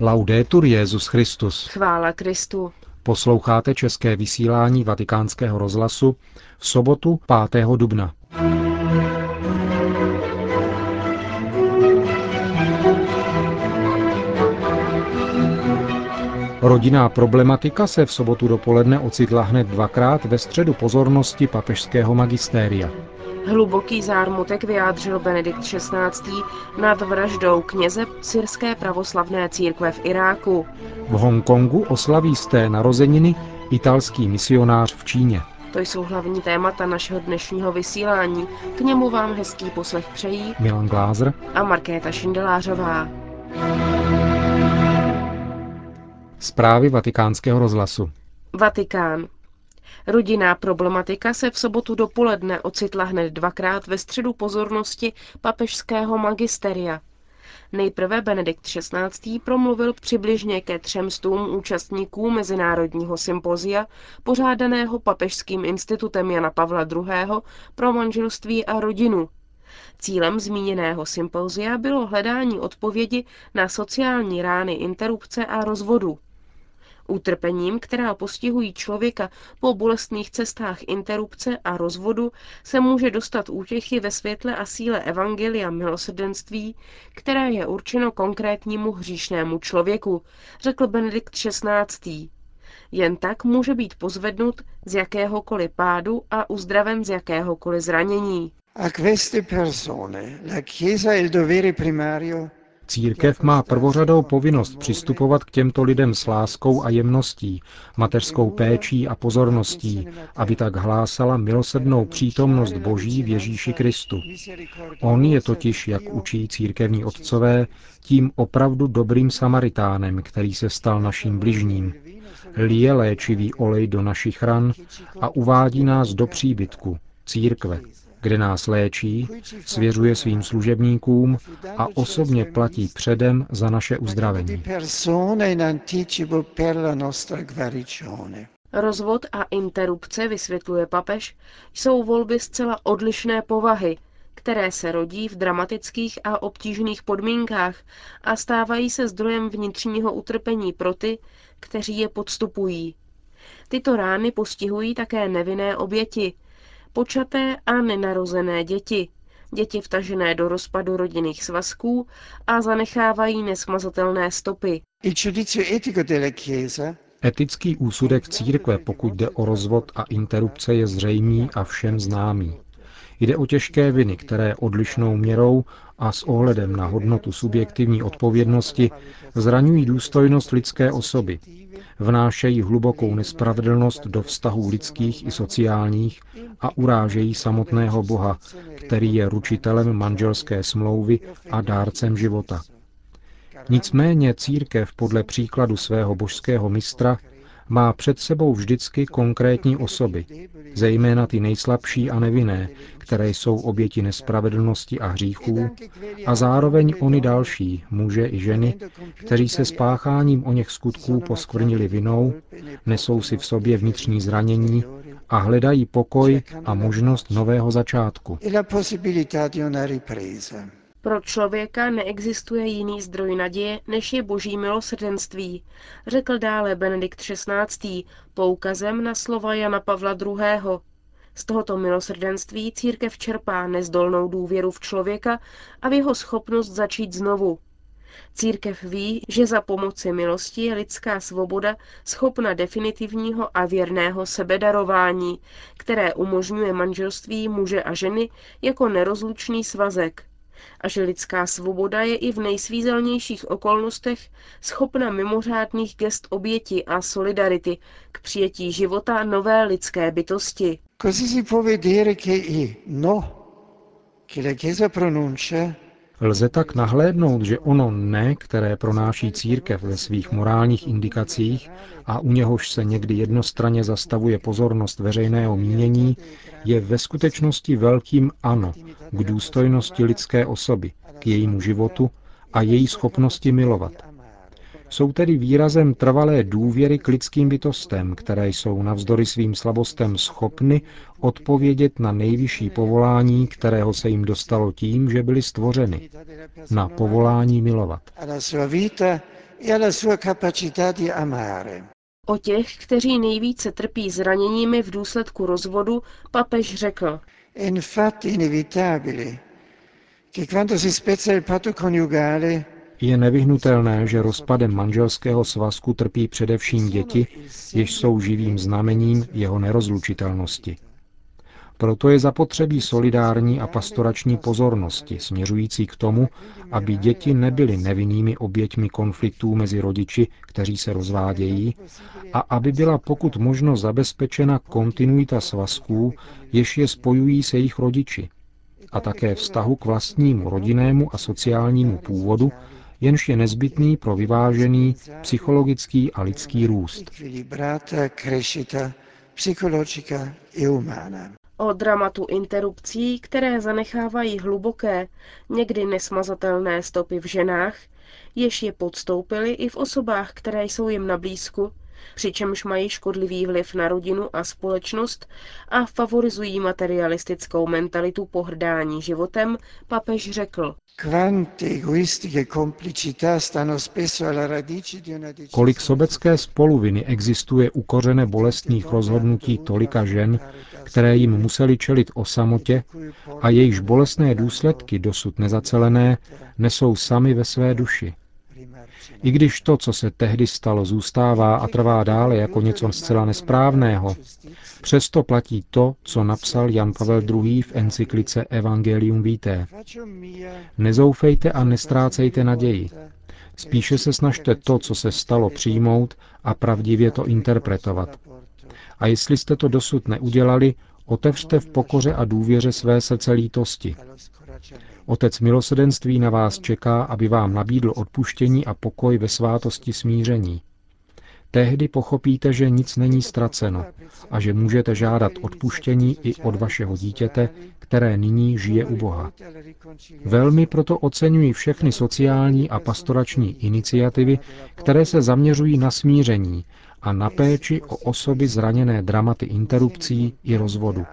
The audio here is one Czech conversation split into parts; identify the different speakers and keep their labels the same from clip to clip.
Speaker 1: Laudetur Jezus Christus.
Speaker 2: Chvála Kristu.
Speaker 1: Posloucháte české vysílání Vatikánského rozhlasu v sobotu 5. dubna. Rodinná problematika se v sobotu dopoledne ocitla hned dvakrát ve středu pozornosti papežského magistéria.
Speaker 2: Hluboký zármutek vyjádřil Benedikt XVI. nad vraždou kněze syrské pravoslavné církve v Iráku.
Speaker 1: V Hongkongu oslaví z té narozeniny italský misionář v Číně.
Speaker 2: To jsou hlavní témata našeho dnešního vysílání. K němu vám hezký poslech přejí
Speaker 1: Milan Glázer
Speaker 2: a Markéta Šindelářová.
Speaker 1: Zprávy vatikánského rozhlasu.
Speaker 2: Vatikán. Rodinná problematika se v sobotu dopoledne ocitla hned dvakrát ve středu pozornosti papežského magisteria. Nejprve Benedikt XVI. promluvil přibližně ke třemstům účastníků Mezinárodního sympozia, pořádaného Papežským institutem Jana Pavla II. pro manželství a rodinu. Cílem zmíněného sympozia bylo hledání odpovědi na sociální rány interrupce a rozvodu. Utrpením, která postihují člověka po bolestných cestách interrupce a rozvodu, se může dostat útěchy ve světle a síle Evangelia milosrdenství, které je určeno konkrétnímu hříšnému člověku, řekl Benedikt XVI. Jen tak může být pozvednut z jakéhokoliv pádu a uzdraven z jakéhokoliv zranění.
Speaker 3: A queste persone la Chiesa il dovere primario
Speaker 1: Církev má prvořadou povinnost přistupovat k těmto lidem s láskou a jemností, mateřskou péčí a pozorností, aby tak hlásala milosrdnou přítomnost Boží v Ježíši Kristu. On je totiž, jak učí církevní otcové, tím opravdu dobrým samaritánem, který se stal naším bližním. Lije léčivý olej do našich ran a uvádí nás do příbytku, církve, kde nás léčí, svěřuje svým služebníkům a osobně platí předem za naše uzdravení.
Speaker 2: Rozvod a interrupce, vysvětluje papež, jsou volby zcela odlišné povahy, které se rodí v dramatických a obtížných podmínkách a stávají se zdrojem vnitřního utrpení pro ty, kteří je podstupují. Tyto rány postihují také nevinné oběti, počaté a nenarozené děti, děti vtažené do rozpadu rodinných svazků a zanechávají nesmazatelné stopy.
Speaker 1: Etický úsudek církve, pokud jde o rozvod a interrupce, je zřejmý a všem známý. Jde o těžké viny, které odlišnou měrou a s ohledem na hodnotu subjektivní odpovědnosti zraňují důstojnost lidské osoby, vnášejí hlubokou nespravedlnost do vztahů lidských i sociálních a urážejí samotného Boha, který je ručitelem manželské smlouvy a dárcem života. Nicméně církev podle příkladu svého božského mistra má před sebou vždycky konkrétní osoby, zejména ty nejslabší a nevinné, které jsou oběti nespravedlnosti a hříchů, a zároveň oni další, muže i ženy, kteří se spácháním o něch skutků poskvrnili vinou, nesou si v sobě vnitřní zranění a hledají pokoj a možnost nového začátku.
Speaker 2: Pro člověka neexistuje jiný zdroj naděje, než je boží milosrdenství, řekl dále Benedikt XVI. poukazem na slova Jana Pavla II. Z tohoto milosrdenství církev čerpá nezdolnou důvěru v člověka a v jeho schopnost začít znovu. Církev ví, že za pomoci milosti je lidská svoboda schopna definitivního a věrného sebedarování, které umožňuje manželství muže a ženy jako nerozlučný svazek, a že lidská svoboda je i v nejsvízelnějších okolnostech schopna mimořádných gest oběti a solidarity k přijetí života nové lidské bytosti.
Speaker 3: Così si può vedere che no che la Chiesa pronuncia
Speaker 1: Lze tak nahlédnout, že ono ne, které pronáší církev ve svých morálních indikacích a u něhož se někdy jednostranně zastavuje pozornost veřejného mínění, je ve skutečnosti velkým ano k důstojnosti lidské osoby, k jejímu životu a její schopnosti milovat. Jsou tedy výrazem trvalé důvěry k lidským bytostem, které jsou navzdory svým slabostem schopny odpovědět na nejvyšší povolání, kterého se jim dostalo tím, že byli stvořeny, na povolání milovat.
Speaker 3: e alla sua capacità di amare.
Speaker 2: O těch, kteří nejvíce trpí zraněními v důsledku rozvodu, papež řekl.
Speaker 3: Infatti inevitabile che quando si spezza il patto coniugale
Speaker 1: Je nevyhnutelné, že rozpadem manželského svazku trpí především děti, jež jsou živým znamením jeho nerozlučitelnosti. Proto je zapotřebí solidární a pastorační pozornosti, směřující k tomu, aby děti nebyly nevinnými oběťmi konfliktů mezi rodiči, kteří se rozvádějí, a aby byla pokud možno zabezpečena kontinuita svazků, jež je spojují se jejich rodiči, a také vztahu k vlastnímu rodinnému a sociálnímu původu, jenž je nezbytný pro vyvážený psychologický a lidský růst.
Speaker 2: O dramatu interrupcí, které zanechávají hluboké, někdy nesmazatelné stopy v ženách, jež je podstoupily i v osobách, které jsou jim na blízku, přičemž mají škodlivý vliv na rodinu a společnost a favorizují materialistickou mentalitu pohrdání životem, papež řekl.
Speaker 1: Kolik sobecké spoluviny existuje u kořene bolestných rozhodnutí tolika žen, které jim museli čelit o samotě a jejichž bolestné důsledky dosud nezacelené nesou sami ve své duši. I když to, co se tehdy stalo, zůstává a trvá dále jako něco zcela nesprávného, přesto platí to, co napsal Jan Pavel II. v encyklice Evangelium Vitae. Nezoufejte a nestrácejte naději. Spíše se snažte to, co se stalo, přijmout a pravdivě to interpretovat. A jestli jste to dosud neudělali, otevřte v pokoře a důvěře své srdce lítosti. Otec milosedenství na vás čeká, aby vám nabídl odpuštění a pokoj ve svátosti smíření. Tehdy pochopíte, že nic není ztraceno a že můžete žádat odpuštění i od vašeho dítěte, které nyní žije u Boha. Velmi proto oceňuji všechny sociální a pastorační iniciativy, které se zaměřují na smíření a na péči o osoby zraněné dramaty interrupcí i rozvodu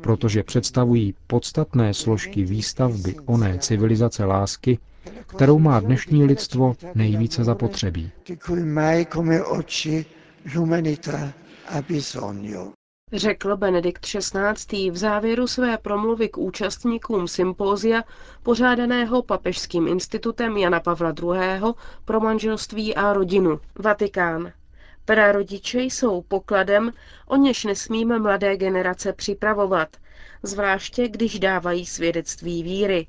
Speaker 1: protože představují podstatné složky výstavby oné civilizace lásky, kterou má dnešní lidstvo nejvíce zapotřebí.
Speaker 2: Řekl Benedikt XVI. v závěru své promluvy k účastníkům sympózia pořádaného Papežským institutem Jana Pavla II. pro manželství a rodinu. Vatikán. Prarodiče jsou pokladem, o něž nesmíme mladé generace připravovat, zvláště když dávají svědectví víry.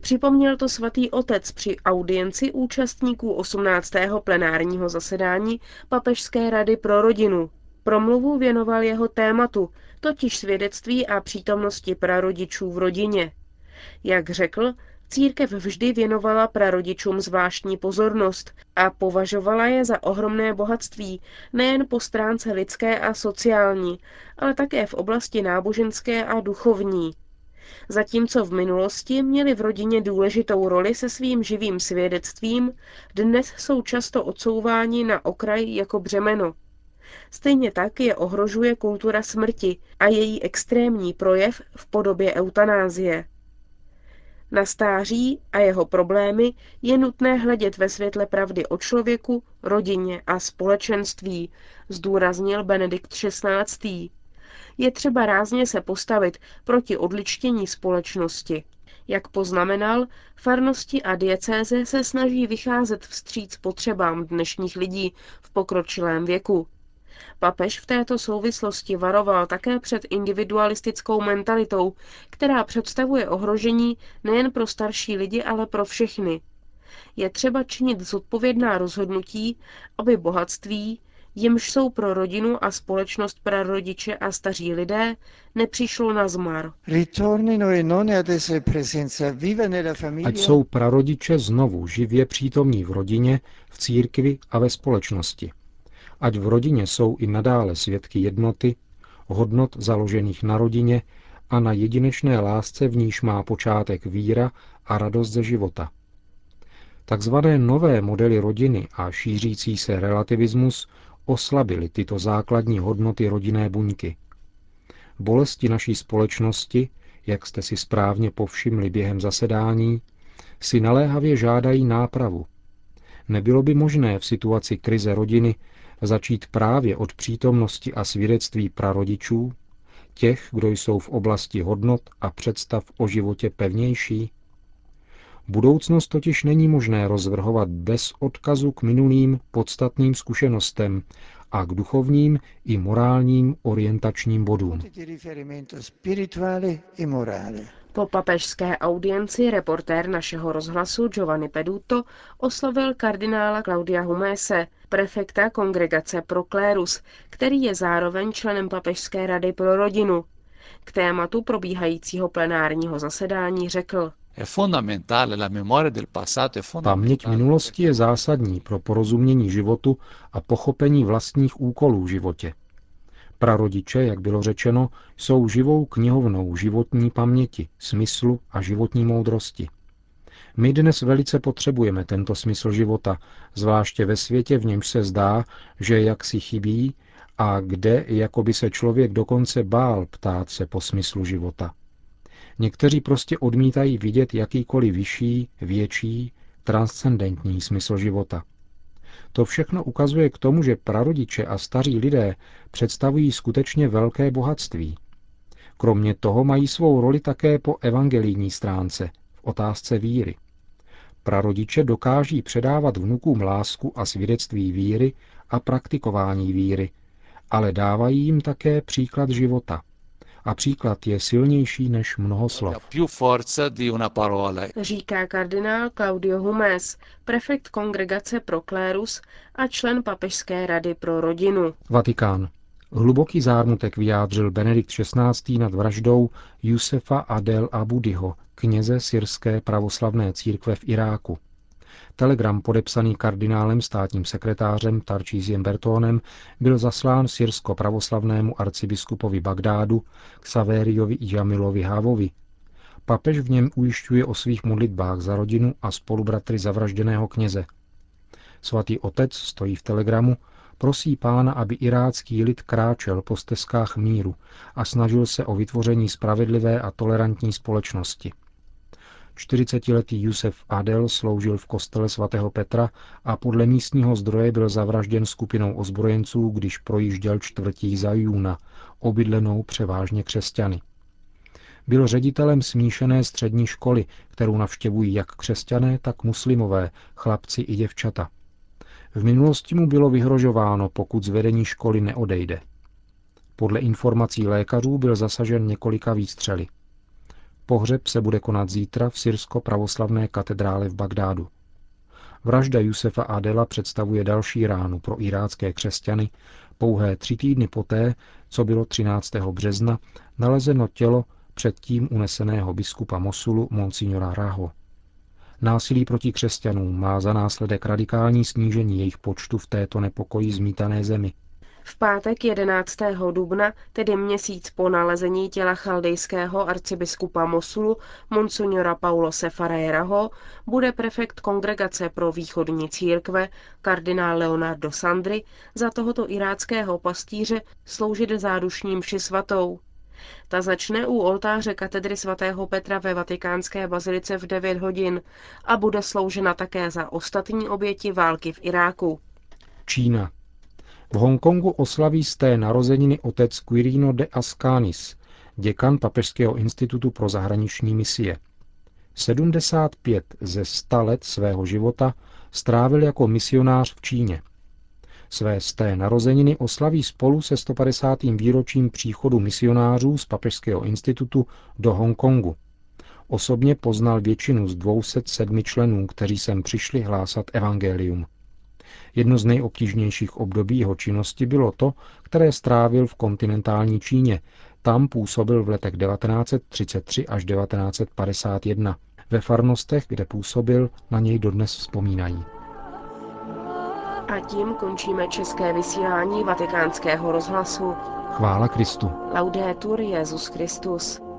Speaker 2: Připomněl to svatý otec při audienci účastníků 18. plenárního zasedání Papežské rady pro rodinu. Promluvu věnoval jeho tématu, totiž svědectví a přítomnosti prarodičů v rodině. Jak řekl, Církev vždy věnovala prarodičům zvláštní pozornost a považovala je za ohromné bohatství nejen po stránce lidské a sociální, ale také v oblasti náboženské a duchovní. Zatímco v minulosti měli v rodině důležitou roli se svým živým svědectvím, dnes jsou často odsouváni na okraj jako břemeno. Stejně tak je ohrožuje kultura smrti a její extrémní projev v podobě eutanázie. Na stáří a jeho problémy je nutné hledět ve světle pravdy o člověku, rodině a společenství, zdůraznil Benedikt XVI. Je třeba rázně se postavit proti odličtění společnosti. Jak poznamenal, farnosti a diecéze se snaží vycházet vstříc potřebám dnešních lidí v pokročilém věku. Papež v této souvislosti varoval také před individualistickou mentalitou, která představuje ohrožení nejen pro starší lidi, ale pro všechny. Je třeba činit zodpovědná rozhodnutí, aby bohatství, jimž jsou pro rodinu a společnost prarodiče a staří lidé, nepřišlo na zmar.
Speaker 1: Ať jsou prarodiče znovu živě přítomní v rodině, v církvi a ve společnosti ať v rodině jsou i nadále svědky jednoty, hodnot založených na rodině a na jedinečné lásce, v níž má počátek víra a radost ze života. Takzvané nové modely rodiny a šířící se relativismus oslabily tyto základní hodnoty rodinné buňky. Bolesti naší společnosti, jak jste si správně povšimli během zasedání, si naléhavě žádají nápravu. Nebylo by možné v situaci krize rodiny začít právě od přítomnosti a svědectví prarodičů, těch, kdo jsou v oblasti hodnot a představ o životě pevnější? Budoucnost totiž není možné rozvrhovat bez odkazu k minulým podstatným zkušenostem a k duchovním i morálním orientačním bodům.
Speaker 2: Po papežské audienci reportér našeho rozhlasu Giovanni Peduto oslovil kardinála Claudia Humese, prefekta kongregace pro klérus, který je zároveň členem Papežské rady pro rodinu. K tématu probíhajícího plenárního zasedání řekl.
Speaker 1: Paměť minulosti je zásadní pro porozumění životu a pochopení vlastních úkolů v životě. Prarodiče, jak bylo řečeno, jsou živou knihovnou životní paměti, smyslu a životní moudrosti. My dnes velice potřebujeme tento smysl života, zvláště ve světě, v němž se zdá, že jaksi chybí a kde jako by se člověk dokonce bál ptát se po smyslu života. Někteří prostě odmítají vidět jakýkoliv vyšší, větší, transcendentní smysl života. To všechno ukazuje k tomu, že prarodiče a staří lidé představují skutečně velké bohatství. Kromě toho mají svou roli také po evangelijní stránce, v otázce víry. Prarodiče dokáží předávat vnukům lásku a svědectví víry a praktikování víry, ale dávají jim také příklad života – a příklad je silnější než mnoho slov.
Speaker 2: Říká kardinál Claudio Humes, prefekt kongregace pro klérus a člen Papežské rady pro rodinu.
Speaker 1: Vatikán. Hluboký zármutek vyjádřil Benedikt XVI. nad vraždou Jusefa Adel Abudiho, kněze syrské pravoslavné církve v Iráku. Telegram podepsaný kardinálem státním sekretářem Tarčíziem Bertónem byl zaslán syrsko-pravoslavnému arcibiskupovi Bagdádu Xavériovi Jamilovi Hávovi. Papež v něm ujišťuje o svých modlitbách za rodinu a spolubratry zavražděného kněze. Svatý otec stojí v telegramu, prosí pána, aby irácký lid kráčel po stezkách míru a snažil se o vytvoření spravedlivé a tolerantní společnosti. 40-letý Jusef Adel sloužil v kostele svatého Petra a podle místního zdroje byl zavražděn skupinou ozbrojenců, když projížděl čtvrtí Zajuna, obydlenou převážně křesťany. Byl ředitelem smíšené střední školy, kterou navštěvují jak křesťané, tak muslimové, chlapci i děvčata. V minulosti mu bylo vyhrožováno, pokud z vedení školy neodejde. Podle informací lékařů byl zasažen několika výstřely. Pohřeb se bude konat zítra v syrsko-pravoslavné katedrále v Bagdádu. Vražda Jusefa Adela představuje další ránu pro irácké křesťany pouhé tři týdny poté, co bylo 13. března nalezeno tělo předtím uneseného biskupa Mosulu Monsignora Raho. Násilí proti křesťanům má za následek radikální snížení jejich počtu v této nepokoji zmítané zemi.
Speaker 2: V pátek 11. dubna, tedy měsíc po nalezení těla chaldejského arcibiskupa Mosulu, monsignora Paulo Sefareraho, bude prefekt kongregace pro východní církve, kardinál Leonardo Sandri, za tohoto iráckého pastýře sloužit zádušním mši svatou. Ta začne u oltáře katedry svatého Petra ve vatikánské bazilice v 9 hodin a bude sloužena také za ostatní oběti války v Iráku.
Speaker 1: Čína. V Hongkongu oslaví z té narozeniny otec Quirino de Ascanis, děkan Papežského institutu pro zahraniční misie. 75 ze 100 let svého života strávil jako misionář v Číně. Své sté narozeniny oslaví spolu se 150. výročím příchodu misionářů z Papežského institutu do Hongkongu. Osobně poznal většinu z 207 členů, kteří sem přišli hlásat evangelium. Jedno z nejobtížnějších období jeho činnosti bylo to, které strávil v kontinentální Číně. Tam působil v letech 1933 až 1951. Ve farnostech, kde působil, na něj dodnes vzpomínají.
Speaker 2: A tím končíme české vysílání vatikánského rozhlasu.
Speaker 1: Chvála Kristu.
Speaker 2: Laudetur Jezus Christus.